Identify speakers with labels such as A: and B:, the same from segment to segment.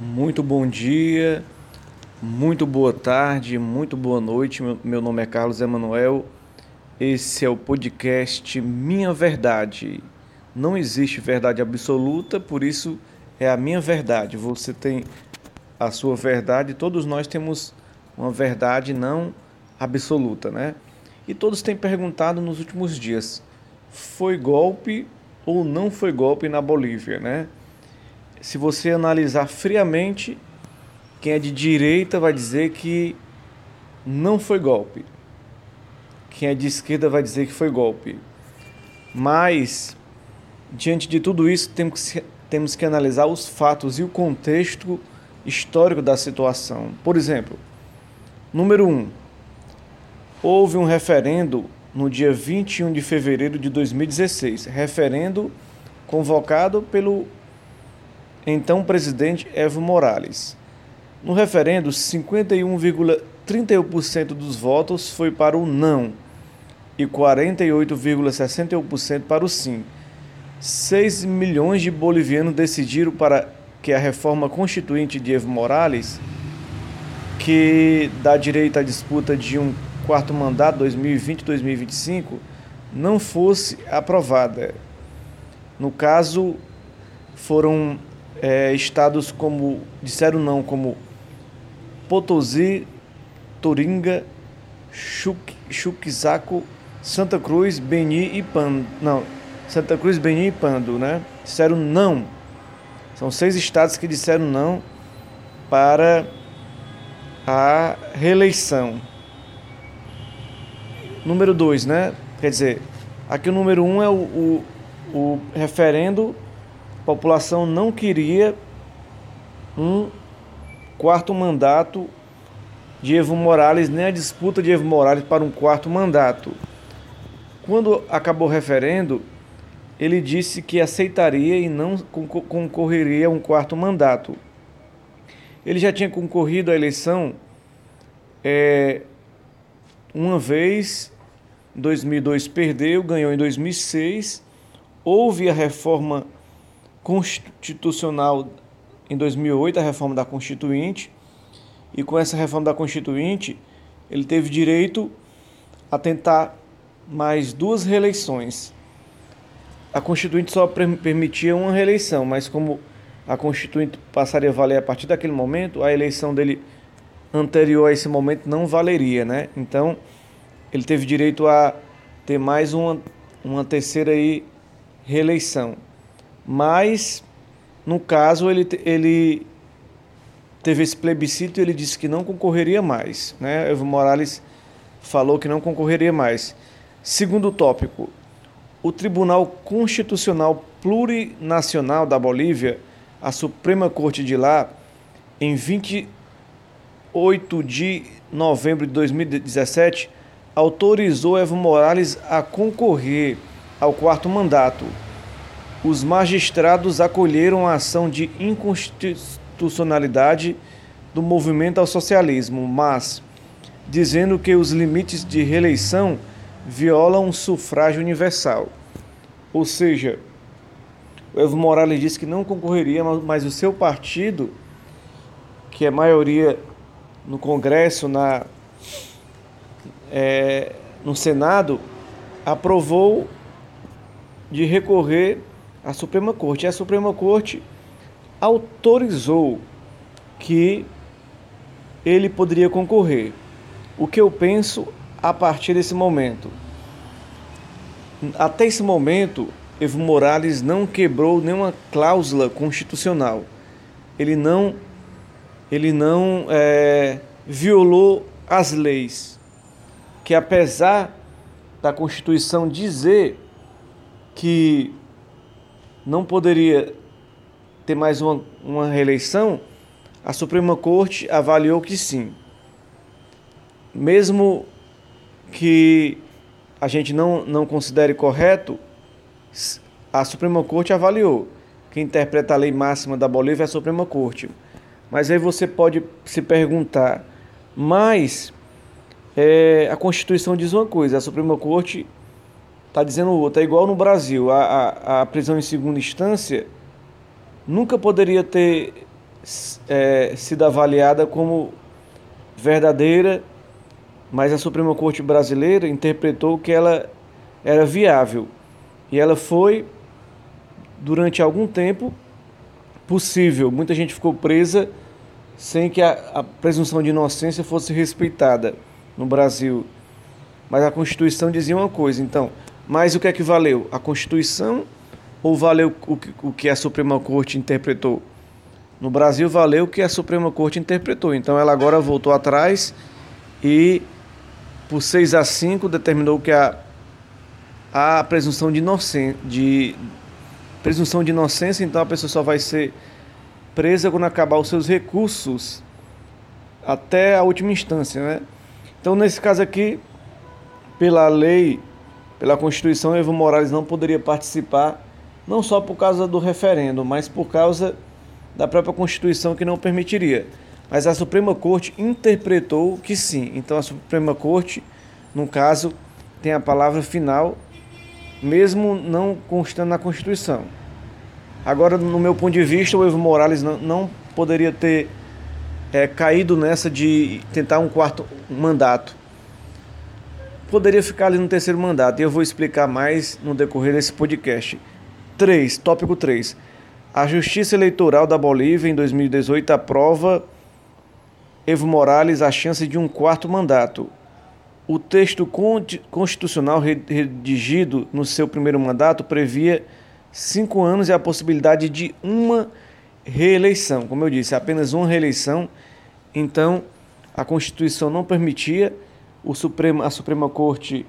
A: Muito bom dia, muito boa tarde, muito boa noite. Meu nome é Carlos Emanuel. Esse é o podcast Minha Verdade. Não existe verdade absoluta, por isso é a minha verdade. Você tem a sua verdade, todos nós temos uma verdade não absoluta, né? E todos têm perguntado nos últimos dias: foi golpe ou não foi golpe na Bolívia, né? Se você analisar friamente, quem é de direita vai dizer que não foi golpe. Quem é de esquerda vai dizer que foi golpe. Mas, diante de tudo isso, temos que, temos que analisar os fatos e o contexto histórico da situação. Por exemplo, número 1. Um, houve um referendo no dia 21 de fevereiro de 2016. Referendo convocado pelo então presidente Evo Morales. No referendo, 51,31% dos votos foi para o não e 48,61% para o sim. 6 milhões de bolivianos decidiram para que a reforma constituinte de Evo Morales, que dá direito à disputa de um quarto mandato 2020-2025, não fosse aprovada. No caso, foram é, estados como disseram não, como Potosí, Toringa, Chuquisaco, Santa Cruz, Beni e Pando. Não, Santa Cruz, Beni e Pando, né? Disseram não. São seis estados que disseram não para a reeleição. Número dois, né? Quer dizer, aqui o número um é o, o, o referendo população não queria um quarto mandato de Evo Morales, nem a disputa de Evo Morales para um quarto mandato. Quando acabou o referendo, ele disse que aceitaria e não concorreria a um quarto mandato. Ele já tinha concorrido à eleição é, uma vez, em 2002 perdeu, ganhou em 2006. Houve a reforma constitucional em 2008, a reforma da Constituinte, e com essa reforma da Constituinte, ele teve direito a tentar mais duas reeleições. A Constituinte só permitia uma reeleição, mas como a Constituinte passaria a valer a partir daquele momento, a eleição dele anterior a esse momento não valeria, né? Então, ele teve direito a ter mais uma, uma terceira aí reeleição mas no caso ele, ele teve esse plebiscito e ele disse que não concorreria mais. Né? Evo Morales falou que não concorreria mais. Segundo tópico, o Tribunal Constitucional Plurinacional da Bolívia, a Suprema Corte de lá, em 28 de novembro de 2017, autorizou Evo Morales a concorrer ao quarto mandato os magistrados acolheram a ação de inconstitucionalidade do movimento ao socialismo, mas dizendo que os limites de reeleição violam o sufrágio universal. Ou seja, o Evo Morales disse que não concorreria, mas o seu partido, que é maioria no Congresso, na, é, no Senado, aprovou de recorrer a Suprema Corte. E a Suprema Corte autorizou que ele poderia concorrer. O que eu penso a partir desse momento? Até esse momento, Evo Morales não quebrou nenhuma cláusula constitucional. Ele não, ele não é, violou as leis. Que apesar da Constituição dizer que não poderia ter mais uma, uma reeleição, a Suprema Corte avaliou que sim. Mesmo que a gente não, não considere correto, a Suprema Corte avaliou. Quem interpreta a lei máxima da Bolívia é a Suprema Corte. Mas aí você pode se perguntar, mas é, a Constituição diz uma coisa, a Suprema Corte está dizendo outra. É igual no Brasil, a, a, a prisão em segunda instância nunca poderia ter é, sido avaliada como verdadeira, mas a Suprema Corte brasileira interpretou que ela era viável. E ela foi, durante algum tempo, possível. Muita gente ficou presa sem que a, a presunção de inocência fosse respeitada no Brasil. Mas a Constituição dizia uma coisa, então. Mas o que é que valeu? A Constituição ou valeu o que, o que a Suprema Corte interpretou? No Brasil valeu o que a Suprema Corte interpretou. Então ela agora voltou atrás e por 6 a 5 determinou que a, a presunção de inocência, de presunção de inocência, então a pessoa só vai ser presa quando acabar os seus recursos até a última instância, né? Então nesse caso aqui, pela lei, pela Constituição, Evo Morales não poderia participar, não só por causa do referendo, mas por causa da própria Constituição que não permitiria. Mas a Suprema Corte interpretou que sim. Então a Suprema Corte, no caso, tem a palavra final, mesmo não constando na Constituição. Agora, no meu ponto de vista, o Evo Morales não, poderia ter é, caído nessa de tentar um quarto mandato. Poderia ficar ali no terceiro mandato, e eu vou explicar mais no decorrer desse podcast. 3. Tópico 3. A Justiça Eleitoral da Bolívia, em 2018, aprova Evo Morales a chance de um quarto mandato. O texto constitucional redigido no seu primeiro mandato previa cinco anos e a possibilidade de uma reeleição. Como eu disse, apenas uma reeleição. Então, a Constituição não permitia, o Supremo, a Suprema Corte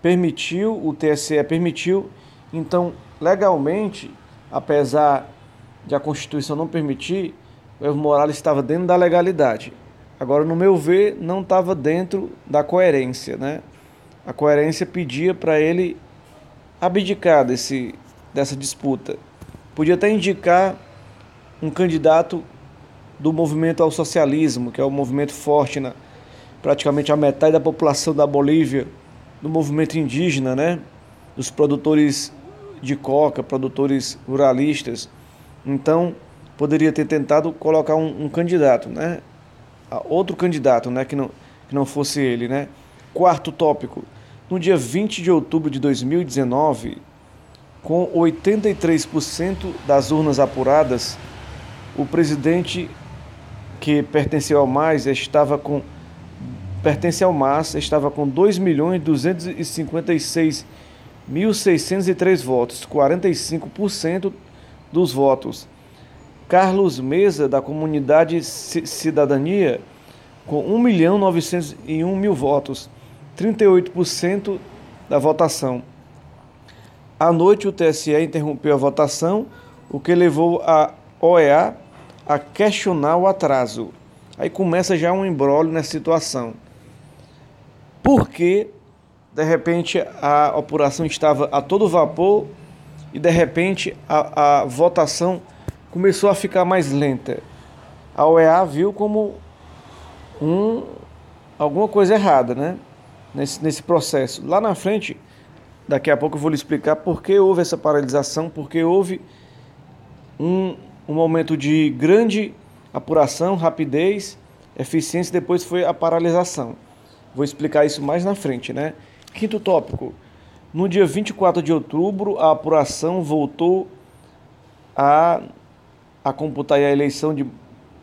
A: permitiu, o TSE permitiu. Então, legalmente, apesar de a Constituição não permitir, o Evo Morales estava dentro da legalidade. Agora, no meu ver, não estava dentro da coerência, né? A coerência pedia para ele abdicar desse, dessa disputa. Podia até indicar um candidato do movimento ao socialismo, que é um movimento forte na praticamente a metade da população da Bolívia, do movimento indígena, né? Dos produtores de coca, produtores ruralistas. Então, poderia ter tentado colocar um, um candidato, né? Outro candidato, né? Que não, que não fosse ele, né? Quarto tópico. No dia 20 de outubro de 2019, com 83% das urnas apuradas, o presidente que pertenceu ao MAS estava com pertence ao MAS estava com 2.256.000 1.603 votos, 45% dos votos. Carlos Mesa, da comunidade Cidadania, com 1.901 mil votos, 38% da votação. À noite, o TSE interrompeu a votação, o que levou a OEA a questionar o atraso. Aí começa já um embrólio nessa situação. Por que de repente a apuração estava a todo vapor e de repente a, a votação começou a ficar mais lenta. A OEA viu como um, alguma coisa errada né? nesse, nesse processo. Lá na frente, daqui a pouco eu vou lhe explicar por que houve essa paralisação, porque houve um, um momento de grande apuração, rapidez, eficiência, depois foi a paralisação. Vou explicar isso mais na frente, né? Quinto tópico. No dia 24 de outubro, a apuração voltou a, a computar a eleição de,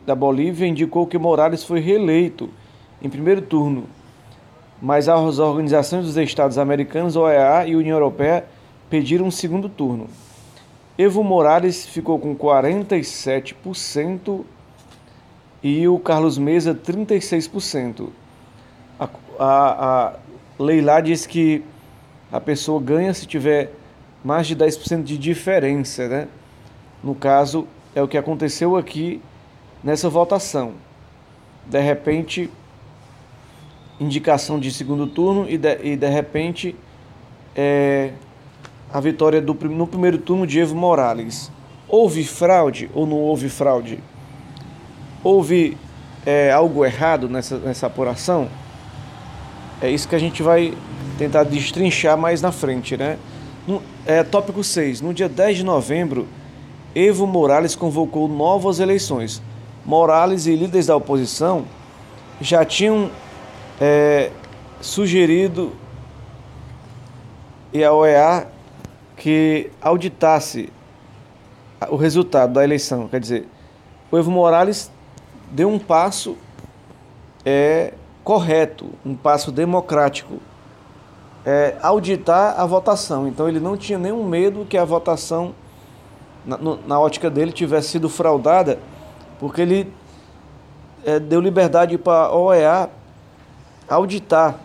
A: da Bolívia indicou que Morales foi reeleito em primeiro turno, mas as organizações dos Estados Americanos, OEA e União Europeia pediram um segundo turno. Evo Morales ficou com 47% e o Carlos Mesa 36%. A, a, a lei lá diz que a pessoa ganha se tiver mais de 10% de diferença, né? No caso, é o que aconteceu aqui nessa votação. De repente, indicação de segundo turno e de, e de repente é, a vitória do, no primeiro turno de Evo Morales. Houve fraude ou não houve fraude? Houve é, algo errado nessa, nessa apuração? É isso que a gente vai tentar destrinchar mais na frente, né? No, é, tópico 6. No dia 10 de novembro, Evo Morales convocou novas eleições. Morales e líderes da oposição já tinham é, sugerido e a OEA que auditasse o resultado da eleição. Quer dizer, o Evo Morales deu um passo é, correto, um passo democrático, é, auditar a votação. Então ele não tinha nenhum medo que a votação, na, na ótica dele, tivesse sido fraudada, porque ele é, deu liberdade para a OEA auditar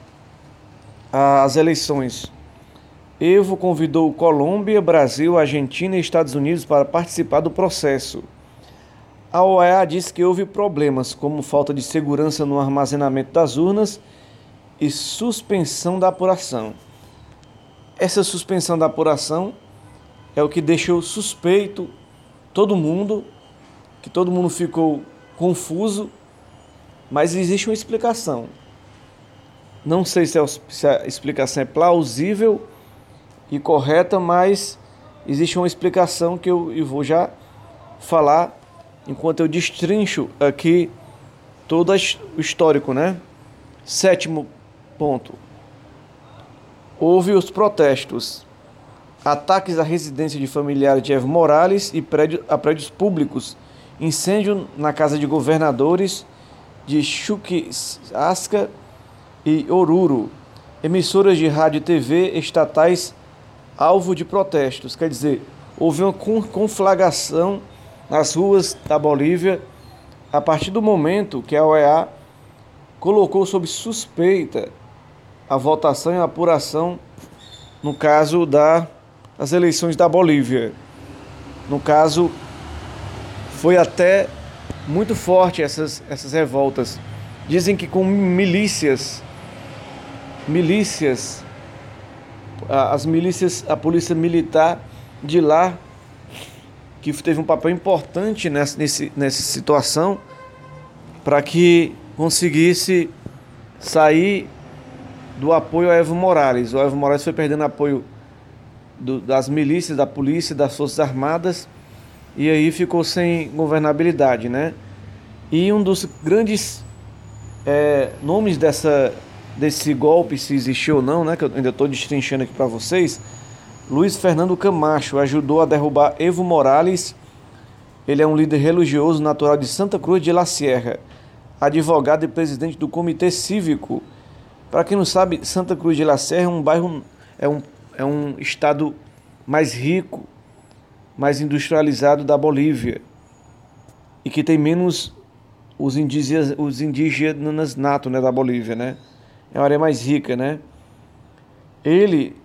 A: as eleições. Evo convidou Colômbia, Brasil, Argentina e Estados Unidos para participar do processo. A OEA disse que houve problemas, como falta de segurança no armazenamento das urnas e suspensão da apuração. Essa suspensão da apuração é o que deixou suspeito todo mundo, que todo mundo ficou confuso, mas existe uma explicação. Não sei se, a explicação é plausível e correta, mas existe uma explicação que eu vou já falar enquanto eu destrincho aqui todo o histórico, né? Sétimo ponto. Houve os protestos, ataques à residência de familiares de Evo Morales e prédio, a prédios públicos, incêndio na casa de governadores de Chuquiasca e Oruro, emissoras de rádio e TV estatais alvo de protestos. Quer dizer, houve uma conflagração nas ruas da Bolívia a partir do momento que a OEA colocou sob suspeita a votação e a apuração no caso das eleições da Bolívia. No caso, foi até muito forte essas, essas revoltas. Dizem que com milícias, milícias, as milícias, a polícia militar de lá que teve um papel importante nessa, nesse, nessa situação para que conseguisse sair do apoio a Evo Morales. O Evo Morales foi perdendo apoio do, das milícias, da polícia, das forças armadas e aí ficou sem governabilidade, né? E um dos grandes é, nomes dessa, desse golpe, se existiu ou não, né? Que eu ainda estou destrinchando aqui para vocês Luiz Fernando Camacho ajudou a derrubar Evo Morales. Ele é um líder religioso natural de Santa Cruz de La Sierra, advogado e presidente do Comitê Cívico. Para quem não sabe, Santa Cruz de La Sierra é um bairro, é um, é um estado mais rico, mais industrializado da Bolívia e que tem menos os indígenas, os indígenas natos né, da Bolívia, né? É uma área mais rica, né? Ele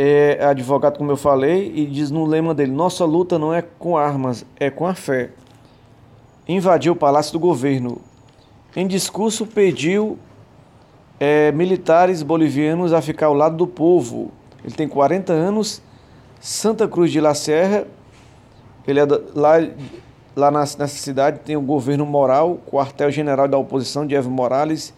A: é advogado, como eu falei, e diz no lema dele: Nossa luta não é com armas, é com a fé. Invadiu o palácio do governo. Em discurso, pediu é, militares bolivianos a ficar ao lado do povo. Ele tem 40 anos, Santa Cruz de La Serra. Ele é da, lá, lá nessa cidade tem o governo moral, quartel-general da oposição de Evo Morales.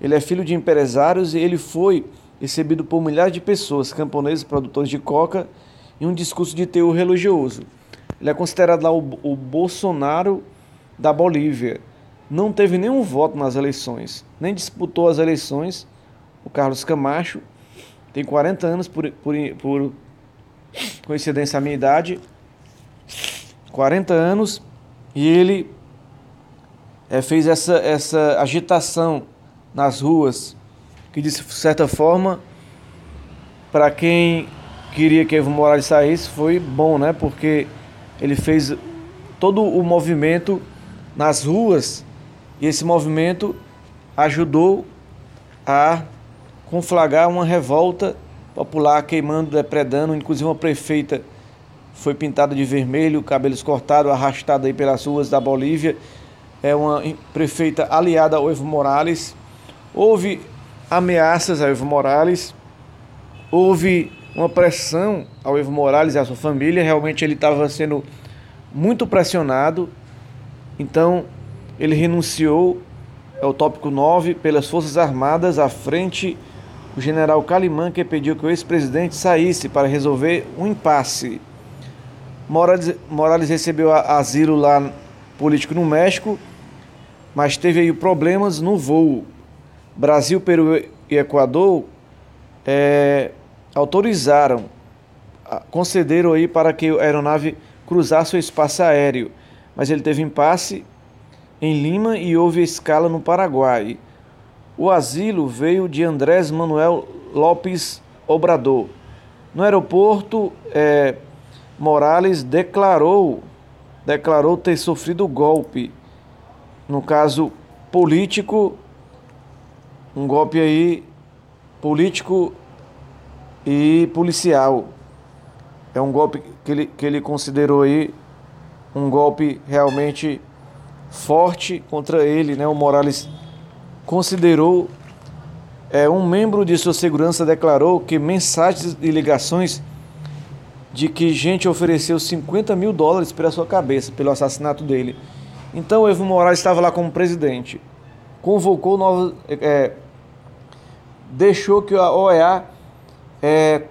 A: Ele é filho de empresários e ele foi recebido por milhares de pessoas, camponeses, produtores de coca, em um discurso de teor religioso. Ele é considerado lá o, o Bolsonaro da Bolívia. Não teve nenhum voto nas eleições, nem disputou as eleições. O Carlos Camacho tem 40 anos, por, por, por coincidência a minha idade, 40 anos, e ele é, fez essa, essa agitação nas ruas que de certa forma, para quem queria que Evo Morales saísse, foi bom, né? Porque ele fez todo o movimento nas ruas e esse movimento ajudou a conflagrar uma revolta popular queimando, depredando, inclusive uma prefeita foi pintada de vermelho, cabelos cortados, arrastada aí pelas ruas da Bolívia. É uma prefeita aliada ao Evo Morales. Houve ameaças a Evo Morales, houve uma pressão ao Evo Morales e à sua família, realmente ele estava sendo muito pressionado, então ele renunciou, é o tópico 9, pelas Forças Armadas à frente o general Calimã que pediu que o ex-presidente saísse para resolver um impasse. Morales, Morales recebeu asilo lá político no México, mas teve aí problemas no voo. Brasil, Peru e Equador é, autorizaram, concederam aí para que a aeronave cruzasse o espaço aéreo, mas ele teve impasse em Lima e houve escala no Paraguai. O asilo veio de Andrés Manuel Lopes Obrador. No aeroporto, é, Morales declarou, declarou ter sofrido golpe, no caso político, um golpe aí político e policial. É um golpe que ele, que ele considerou aí um golpe realmente forte contra ele, né? O Morales considerou é, um membro de sua segurança declarou que mensagens e ligações de que gente ofereceu 50 mil dólares pela sua cabeça, pelo assassinato dele. Então Evo Morales estava lá como presidente, convocou novos, é, deixou que a OEA é,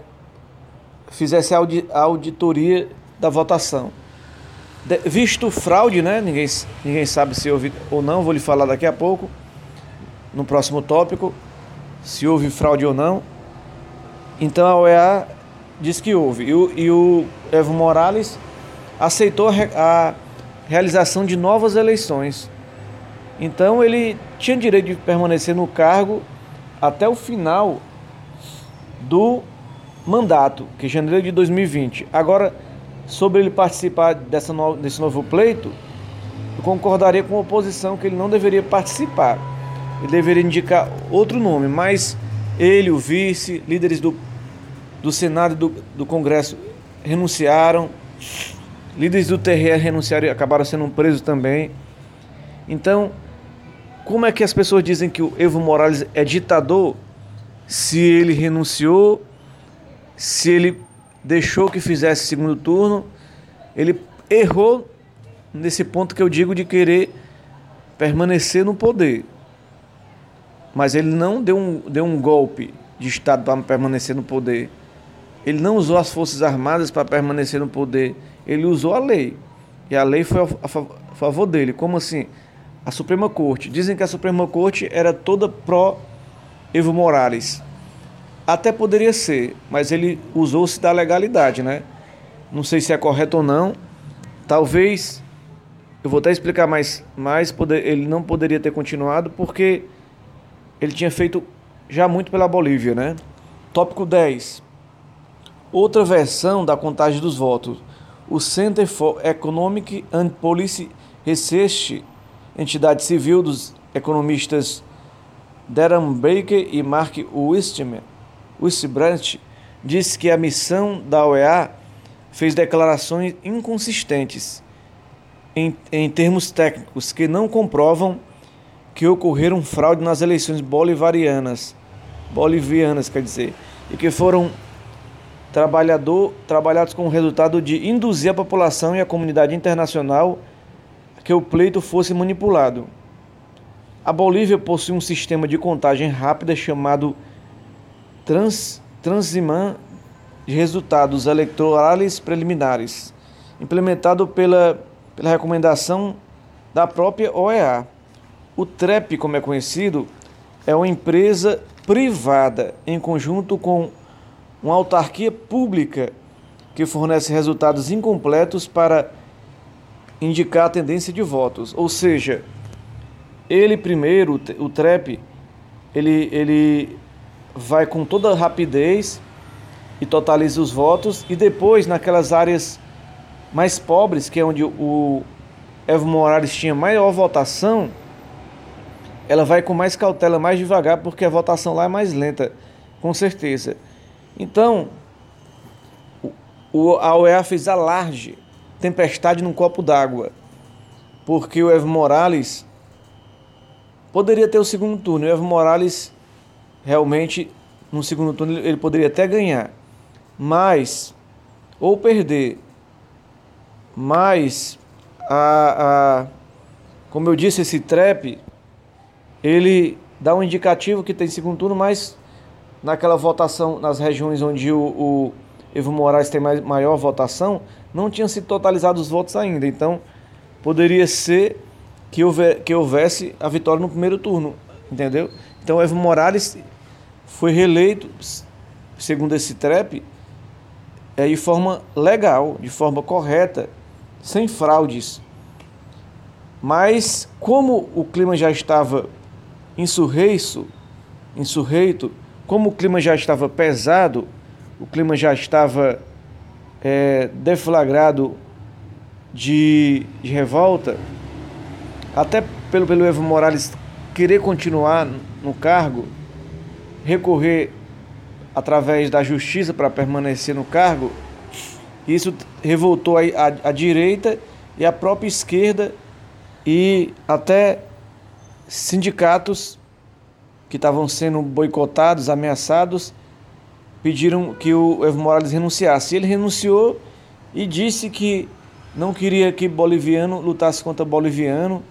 A: fizesse a auditoria da votação. De, visto fraude, né? Ninguém, ninguém sabe se houve ou não, vou lhe falar daqui a pouco, no próximo tópico se houve fraude ou não. Então a OEA diz que houve. E o, e o Evo Morales aceitou a realização de novas eleições. Então ele tinha direito de permanecer no cargo até o final do mandato, que é janeiro de 2020. Agora, sobre ele participar dessa no, desse novo pleito, eu concordaria com a oposição que ele não deveria participar ele deveria indicar outro nome, mas ele, o vice, líderes do, do Senado e do, do Congresso renunciaram, líderes do TRE renunciaram e acabaram sendo presos também. Então, como é que as pessoas dizem que o Evo Morales é ditador se ele renunciou, se ele deixou que fizesse segundo turno, ele errou nesse ponto que eu digo de querer permanecer no poder mas ele não deu um, deu um golpe de Estado para permanecer no poder. Ele não usou as Forças Armadas para permanecer no poder. Ele usou a lei. E a lei foi a favor dele. Como assim? A Suprema Corte. Dizem que a Suprema Corte era toda pró Evo Morales. Até poderia ser, mas ele usou-se da legalidade, né? Não sei se é correto ou não. Talvez, eu vou até explicar mais, mas poder, ele não poderia ter continuado porque ele tinha feito já muito pela Bolívia, né? Tópico 10. Outra versão da contagem dos votos. O Center for Economic and Policy Research, entidade civil dos economistas Darren Baker e Mark Wistbrandt, disse que a missão da OEA fez declarações inconsistentes em, em termos técnicos que não comprovam que ocorreram fraude nas eleições bolivarianas, bolivianas, quer dizer, e que foram trabalhador, trabalhados com o resultado de induzir a população e a comunidade internacional que o pleito fosse manipulado. A Bolívia possui um sistema de contagem rápida chamado Trans, Transiman de resultados eleitorais preliminares, implementado pela, pela recomendação da própria OEA. O TREP, como é conhecido, é uma empresa privada em conjunto com uma autarquia pública que fornece resultados incompletos para indicar a tendência de votos. Ou seja, ele primeiro, o TREP, ele, ele vai com toda rapidez e totaliza os votos e depois naquelas áreas mais pobres, que é onde o Evo Morales tinha maior votação, ela vai com mais cautela, mais devagar, porque a votação lá é mais lenta, com certeza. Então, o, a OEA fez alarde, tempestade num copo d'água, porque o Evo Morales poderia ter o segundo turno. O Evo Morales, realmente, no segundo turno, ele poderia até ganhar, mas, ou perder, mas, a, a, como eu disse, esse trap ele dá um indicativo que tem segundo turno, mas naquela votação, nas regiões onde o, o Evo Morales tem mais, maior votação, não tinham sido totalizados os votos ainda. Então, poderia ser que, houver, que houvesse a vitória no primeiro turno, entendeu? Então Evo Morales foi reeleito, segundo esse TREP, é, de forma legal, de forma correta, sem fraudes. Mas como o clima já estava insurreiço, insurreito, como o clima já estava pesado, o clima já estava é, deflagrado de, de revolta, até pelo, pelo Evo Morales querer continuar no cargo, recorrer através da justiça para permanecer no cargo, isso revoltou a, a, a, direita e a própria esquerda e até sindicatos que estavam sendo boicotados, ameaçados, pediram que o Evo Morales renunciasse. Ele renunciou e disse que não queria que boliviano lutasse contra boliviano,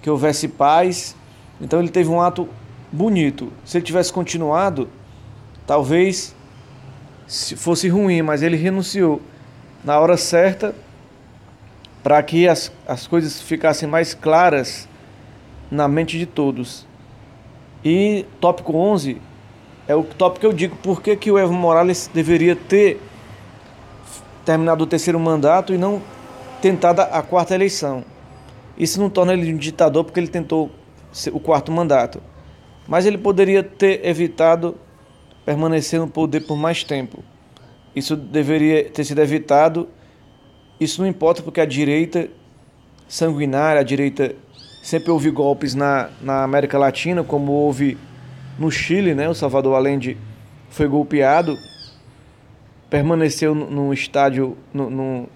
A: que houvesse paz. Então ele teve um ato bonito. Se ele tivesse continuado, talvez fosse ruim, mas ele renunciou na hora certa para que as, as coisas ficassem mais claras na mente de todos. E tópico 11 é o tópico que eu digo por que, que o Evo Morales deveria ter terminado o terceiro mandato e não tentado a quarta eleição. Isso não torna ele um ditador porque ele tentou o quarto mandato. Mas ele poderia ter evitado permanecer no poder por mais tempo. Isso deveria ter sido evitado. Isso não importa porque a direita sanguinária, a direita Sempre houve golpes na, na América Latina, como houve no Chile, né? O Salvador Allende foi golpeado, permaneceu no, estádio, no, no,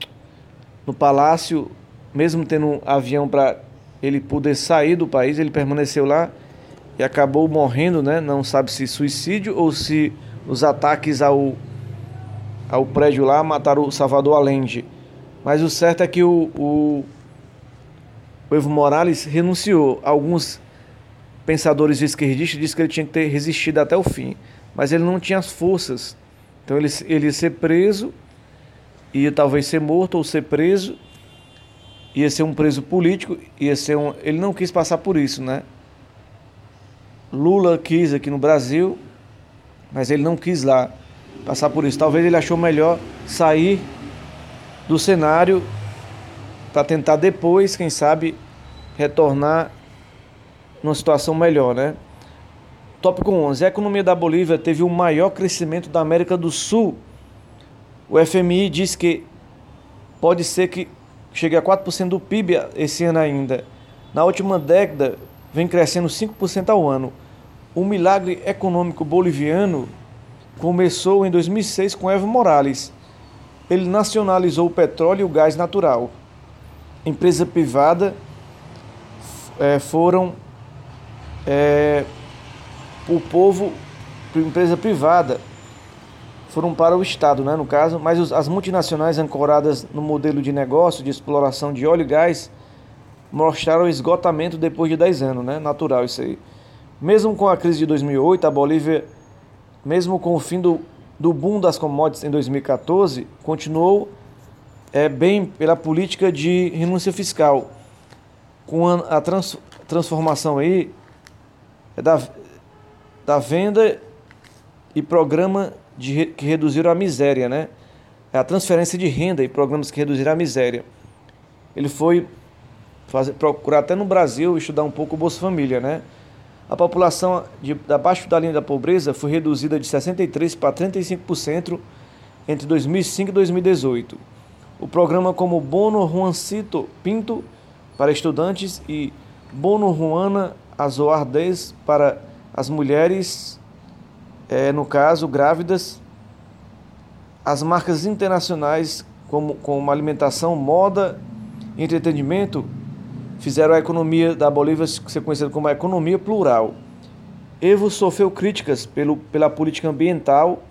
A: no, palácio, mesmo tendo um avião para ele poder sair do país, ele permaneceu lá e acabou morrendo, né? Não sabe se suicídio ou se os ataques ao, ao prédio lá mataram o Salvador Allende. Mas o certo é que o, o o Evo Morales renunciou. Alguns pensadores esquerdistas dizem que ele tinha que ter resistido até o fim, mas ele não tinha as forças. Então ele, ele ia ser preso, ia talvez ser morto ou ser preso, ia ser um preso político, ia ser um. Ele não quis passar por isso, né? Lula quis aqui no Brasil, mas ele não quis lá passar por isso. Talvez ele achou melhor sair do cenário para tentar depois, quem sabe, retornar numa situação melhor, né? Tópico 11. A economia da Bolívia teve o maior crescimento da América do Sul. O FMI diz que pode ser que chegue a 4% do PIB esse ano ainda. Na última década, vem crescendo 5% ao ano. O milagre econômico boliviano começou em 2006 com Evo Morales. Ele nacionalizou o petróleo e o gás natural empresa privada é, foram é, o povo, empresa privada, foram para o Estado, né, no caso, mas os, as multinacionais ancoradas no modelo de negócio de exploração de óleo e gás mostraram esgotamento depois de 10 anos, né, natural isso aí. Mesmo com a crise de 2008, a Bolívia, mesmo com o fim do, do boom das commodities em 2014, continuou é, bem pela política de renúncia fiscal. Com a, a trans, transformação aí é da, da venda e programa de, que reduziram a miséria, né? É a transferência de renda e programas que reduziram a miséria. Ele foi fazer, procurar até no Brasil estudar um pouco o Bolsa Família, né? A população de, abaixo da linha da pobreza foi reduzida de 63% para 35% entre 2005 e 2018 o programa como Bono Juancito Pinto para estudantes e Bono Juana Azoar 10 para as mulheres, é, no caso, grávidas. As marcas internacionais como, como alimentação, moda e entretenimento fizeram a economia da Bolívia ser conhecida como a economia plural. Evo sofreu críticas pelo, pela política ambiental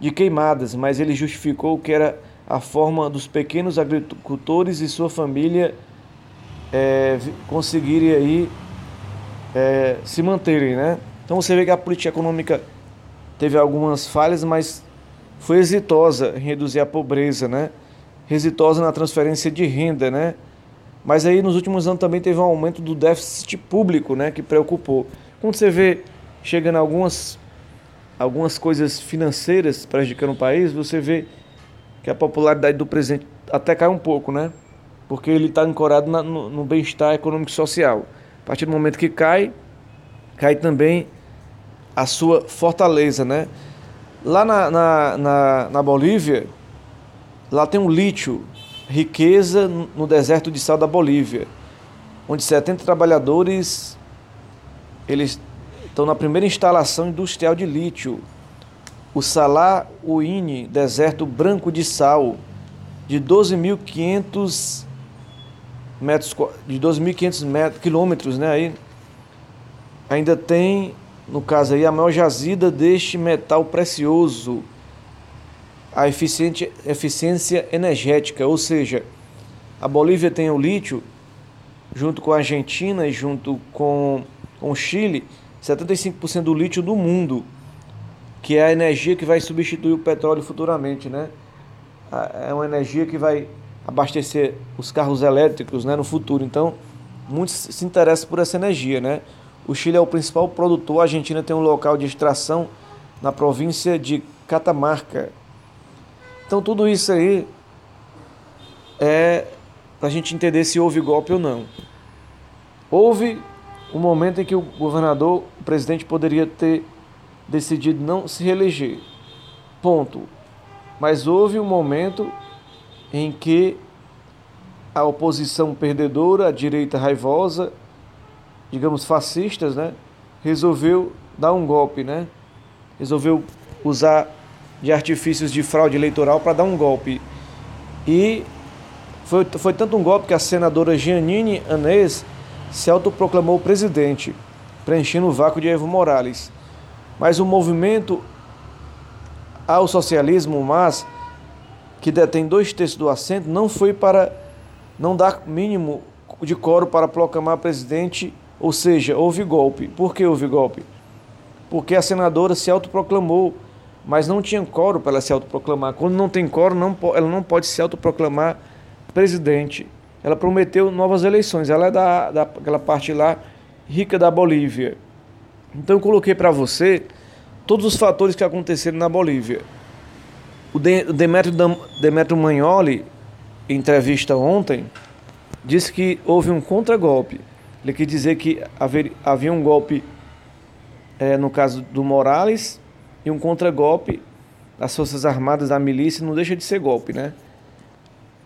A: de queimadas, mas ele justificou que era a forma dos pequenos agricultores e sua família é, conseguirem aí é, se manterem, né? Então você vê que a política econômica teve algumas falhas, mas foi exitosa em reduzir a pobreza, né? Exitosa na transferência de renda, né? Mas aí nos últimos anos também teve um aumento do déficit público, né, que preocupou. Quando você vê chegando algumas algumas coisas financeiras prejudicando o país, você vê que a popularidade do presidente até cai um pouco, né? Porque ele está ancorado na, no, no bem-estar econômico e social. A partir do momento que cai, cai também a sua fortaleza, né? Lá na, na, na, na Bolívia, lá tem um lítio, riqueza no deserto de sal da Bolívia, onde 70 trabalhadores eles estão na primeira instalação industrial de lítio, o Salar Uine, deserto branco de sal, de 12.500 metros de 12.500 quilômetros, né? Aí ainda tem, no caso aí, a maior jazida deste metal precioso, a eficiente, eficiência energética, ou seja, a Bolívia tem o lítio, junto com a Argentina e junto com, com o Chile, 75% do lítio do mundo, que é a energia que vai substituir o petróleo futuramente, né? É uma energia que vai abastecer os carros elétricos, né, no futuro. Então, muitos se interessam por essa energia, né? O Chile é o principal produtor, a Argentina tem um local de extração na província de Catamarca. Então, tudo isso aí é para a gente entender se houve golpe ou não. Houve o momento em que o governador, o presidente, poderia ter decidido não se reeleger. Ponto. Mas houve um momento em que a oposição perdedora, a direita raivosa, digamos fascistas, né, resolveu dar um golpe, né? Resolveu usar de artifícios de fraude eleitoral para dar um golpe. E foi, foi tanto um golpe que a senadora Giannini Anês se autoproclamou presidente, preenchendo o vácuo de Evo Morales. Mas o movimento ao socialismo, mas que detém dois terços do assento, não foi para não dar mínimo de coro para proclamar presidente, ou seja, houve golpe. Por que houve golpe? Porque a senadora se autoproclamou, mas não tinha coro para ela se autoproclamar. Quando não tem coro, não, ela não pode se autoproclamar presidente ela prometeu novas eleições. Ela é da, daquela parte lá rica da Bolívia. Então eu coloquei para você todos os fatores que aconteceram na Bolívia. O, de, o Demetrio, Demetrio Magnoli, em entrevista ontem, disse que houve um contragolpe. Ele quis dizer que haver, havia um golpe é, no caso do Morales e um contragolpe das Forças Armadas da milícia, não deixa de ser golpe, né?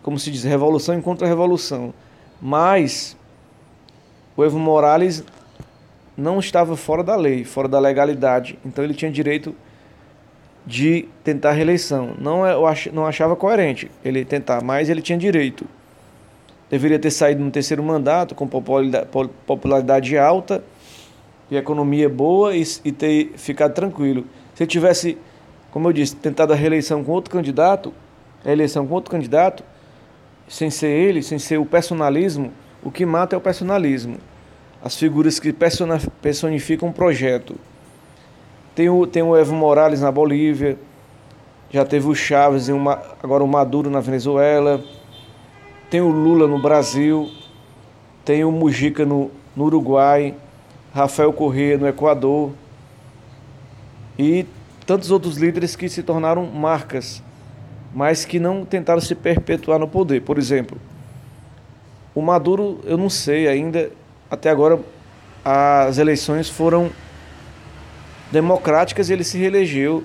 A: como se diz, revolução em contra-revolução. Mas o Evo Morales não estava fora da lei, fora da legalidade. Então ele tinha direito de tentar reeleição. Não, é, eu não achava coerente ele tentar, mas ele tinha direito. Deveria ter saído no terceiro mandato com popularidade alta e economia boa e, e ter ficado tranquilo. Se tivesse, como eu disse, tentado a reeleição com outro candidato, a eleição com outro candidato, sem ser ele, sem ser o personalismo, o que mata é o personalismo. As figuras que personificam um projeto. Tem o, tem o Evo Morales na Bolívia, já teve o Chaves, e uma, agora o Maduro na Venezuela, tem o Lula no Brasil, tem o Mujica no, no Uruguai, Rafael Correa no Equador e tantos outros líderes que se tornaram marcas mas que não tentaram se perpetuar no poder. Por exemplo, o Maduro, eu não sei ainda, até agora as eleições foram democráticas ele se reelegeu.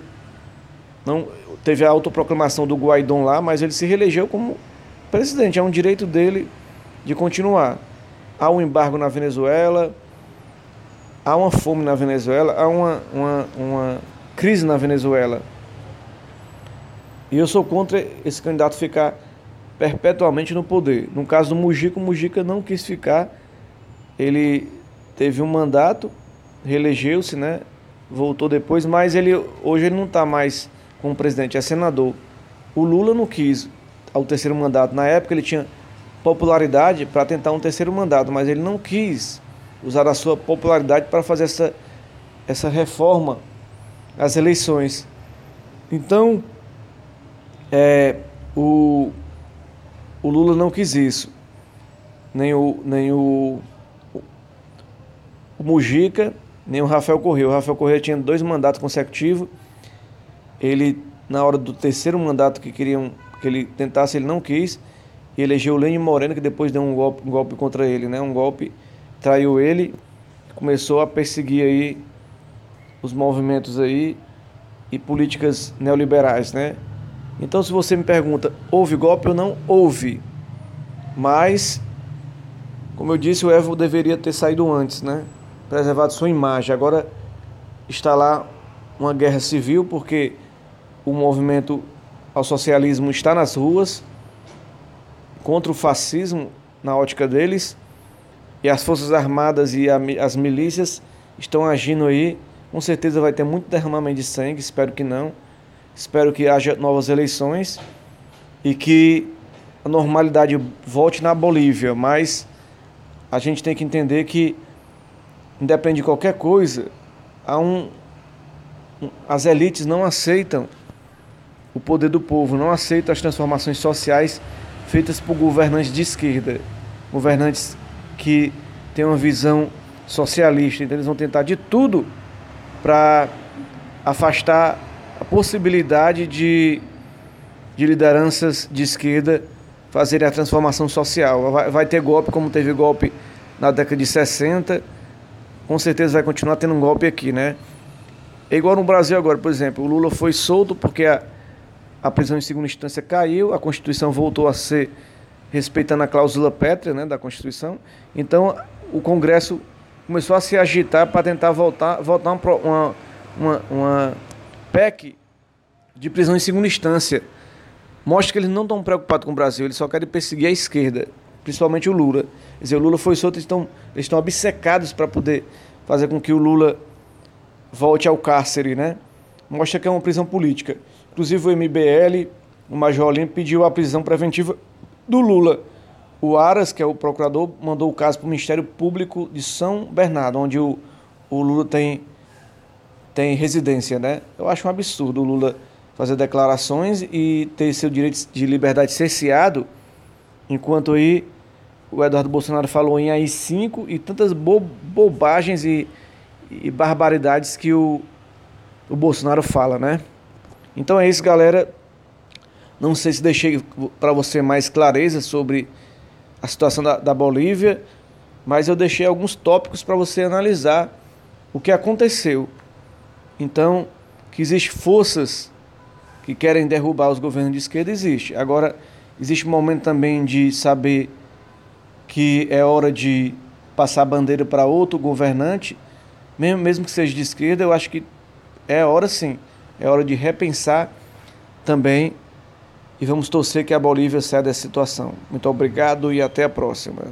A: Não teve a autoproclamação do Guaidó lá, mas ele se reelegeu como presidente. É um direito dele de continuar. Há um embargo na Venezuela, há uma fome na Venezuela, há uma, uma, uma crise na Venezuela. E eu sou contra esse candidato ficar perpetuamente no poder. No caso do Mujica, o Mujica não quis ficar. Ele teve um mandato, reelegeu-se, né? Voltou depois, mas ele hoje ele não está mais como presidente, é senador. O Lula não quis ao terceiro mandato. Na época ele tinha popularidade para tentar um terceiro mandato, mas ele não quis usar a sua popularidade para fazer essa, essa reforma às eleições. Então, é, o, o Lula não quis isso. nem o, nem o, o Mujica, nem o Rafael Correa. O Rafael Correa tinha dois mandatos consecutivos. Ele, na hora do terceiro mandato que queriam que ele tentasse, ele não quis. E elegeu o Lênin Moreno, que depois deu um golpe, um golpe contra ele, né? Um golpe, traiu ele, começou a perseguir aí os movimentos aí e políticas neoliberais, né? Então, se você me pergunta, houve golpe ou não? Houve. Mas, como eu disse, o Evo deveria ter saído antes, né? Preservado sua imagem. Agora está lá uma guerra civil, porque o movimento ao socialismo está nas ruas contra o fascismo na ótica deles e as forças armadas e as milícias estão agindo aí. Com certeza vai ter muito derramamento de sangue, espero que não. Espero que haja novas eleições e que a normalidade volte na Bolívia, mas a gente tem que entender que, independente de qualquer coisa, há um, as elites não aceitam o poder do povo, não aceitam as transformações sociais feitas por governantes de esquerda, governantes que têm uma visão socialista, então eles vão tentar de tudo para afastar a possibilidade de, de lideranças de esquerda fazerem a transformação social. Vai, vai ter golpe, como teve golpe na década de 60, com certeza vai continuar tendo um golpe aqui, né? É igual no Brasil agora, por exemplo, o Lula foi solto porque a, a prisão em segunda instância caiu, a Constituição voltou a ser respeitando a cláusula pétrea né, da Constituição. Então, o Congresso começou a se agitar para tentar voltar, voltar uma, uma, uma PEC de prisão em segunda instância mostra que eles não estão preocupados com o Brasil, eles só querem perseguir a esquerda, principalmente o Lula. Quer dizer, o Lula foi solto, eles estão, eles estão obcecados para poder fazer com que o Lula volte ao cárcere, né? Mostra que é uma prisão política. Inclusive o MBL, o Major Olímpio, pediu a prisão preventiva do Lula. O Aras, que é o procurador, mandou o caso para o Ministério Público de São Bernardo, onde o, o Lula tem tem residência, né? Eu acho um absurdo o Lula fazer declarações e ter seu direito de liberdade cerceado, enquanto aí o Eduardo Bolsonaro falou em AI-5 e tantas bo bobagens e, e, barbaridades que o, o Bolsonaro fala, né? Então é isso, galera. Não sei se deixei para você mais clareza sobre a situação da, da Bolívia, mas eu deixei alguns tópicos para você analisar o que aconteceu. Então, que existem forças que querem derrubar os governos de esquerda, existe. Agora, existe um momento também de saber que é hora de passar a bandeira para outro governante, mesmo, mesmo que seja de esquerda, eu acho que é hora sim. É hora de repensar também e vamos torcer que a Bolívia saia dessa situação. Muito obrigado e até a próxima.